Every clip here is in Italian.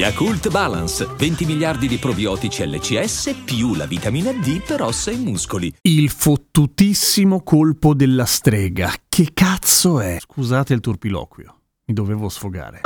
Yakult Balance, 20 miliardi di probiotici LCS più la vitamina D per ossa e muscoli. Il fottutissimo colpo della strega. Che cazzo è? Scusate il turpiloquio, mi dovevo sfogare.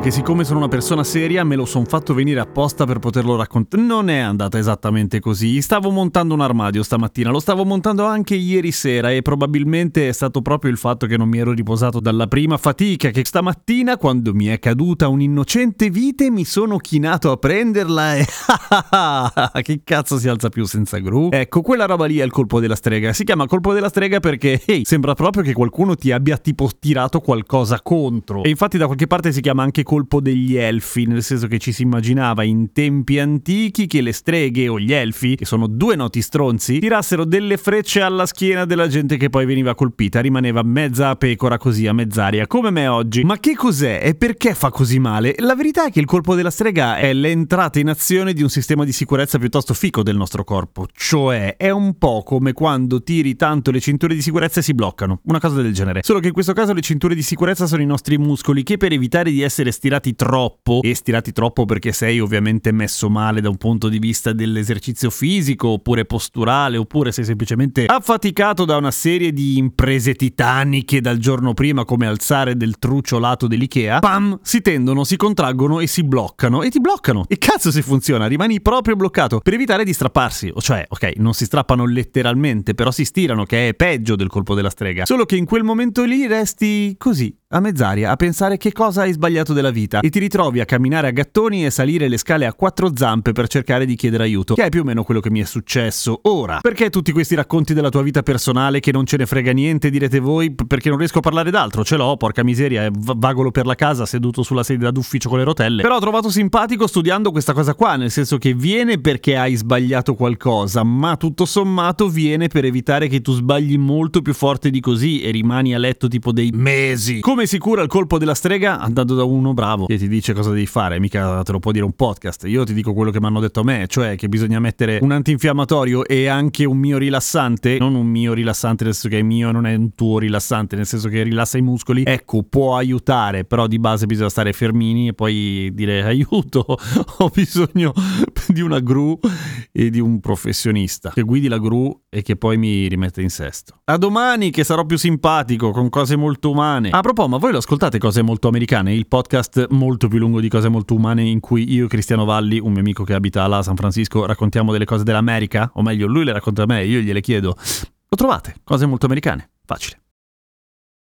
Perché siccome sono una persona seria me lo son fatto venire apposta per poterlo raccontare. Non è andata esattamente così. Stavo montando un armadio stamattina, lo stavo montando anche ieri sera e probabilmente è stato proprio il fatto che non mi ero riposato dalla prima fatica che stamattina quando mi è caduta un'innocente vite mi sono chinato a prenderla e che cazzo si alza più senza gru? Ecco, quella roba lì è il colpo della strega. Si chiama colpo della strega perché, hey, sembra proprio che qualcuno ti abbia tipo tirato qualcosa contro. E infatti da qualche parte si chiama anche colpo degli elfi, nel senso che ci si immaginava in tempi antichi che le streghe o gli elfi, che sono due noti stronzi, tirassero delle frecce alla schiena della gente che poi veniva colpita, rimaneva mezza pecora così a mezz'aria, come me oggi. Ma che cos'è e perché fa così male? La verità è che il colpo della strega è l'entrata in azione di un sistema di sicurezza piuttosto fico del nostro corpo, cioè è un po' come quando tiri tanto le cinture di sicurezza e si bloccano, una cosa del genere. Solo che in questo caso le cinture di sicurezza sono i nostri muscoli che per evitare di essere stirati troppo, e stirati troppo perché sei ovviamente messo male da un punto di vista dell'esercizio fisico, oppure posturale, oppure sei semplicemente affaticato da una serie di imprese titaniche dal giorno prima come alzare del trucciolato dell'Ikea, pam, si tendono, si contraggono e si bloccano, e ti bloccano. E cazzo se funziona, rimani proprio bloccato, per evitare di strapparsi, o cioè, ok, non si strappano letteralmente, però si stirano, che è peggio del colpo della strega, solo che in quel momento lì resti così, a mezz'aria a pensare che cosa hai sbagliato della vita e ti ritrovi a camminare a gattoni e salire le scale a quattro zampe per cercare di chiedere aiuto, che è più o meno quello che mi è successo ora. Perché tutti questi racconti della tua vita personale che non ce ne frega niente, direte voi, perché non riesco a parlare d'altro, ce l'ho, porca miseria, e vagolo per la casa seduto sulla sedia d'ufficio con le rotelle. Però ho trovato simpatico studiando questa cosa qua, nel senso che viene perché hai sbagliato qualcosa, ma tutto sommato viene per evitare che tu sbagli molto più forte di così e rimani a letto tipo dei mesi. Come come si cura il colpo della strega? Andando da uno bravo che ti dice cosa devi fare, mica te lo può dire un podcast. Io ti dico quello che mi hanno detto a me, cioè che bisogna mettere un antinfiammatorio e anche un mio rilassante, non un mio rilassante nel senso che è mio, non è un tuo rilassante, nel senso che rilassa i muscoli. Ecco, può aiutare, però di base bisogna stare fermini e poi dire aiuto, ho bisogno di una gru e di un professionista che guidi la gru e che poi mi rimette in sesto. A domani che sarò più simpatico con cose molto umane. A proposito, ma voi lo ascoltate Cose Molto Americane, il podcast molto più lungo di Cose Molto Umane in cui io e Cristiano Valli, un mio amico che abita là a San Francisco, raccontiamo delle cose dell'America? O meglio, lui le racconta a me, io gliele chiedo. Lo trovate, Cose Molto Americane, facile.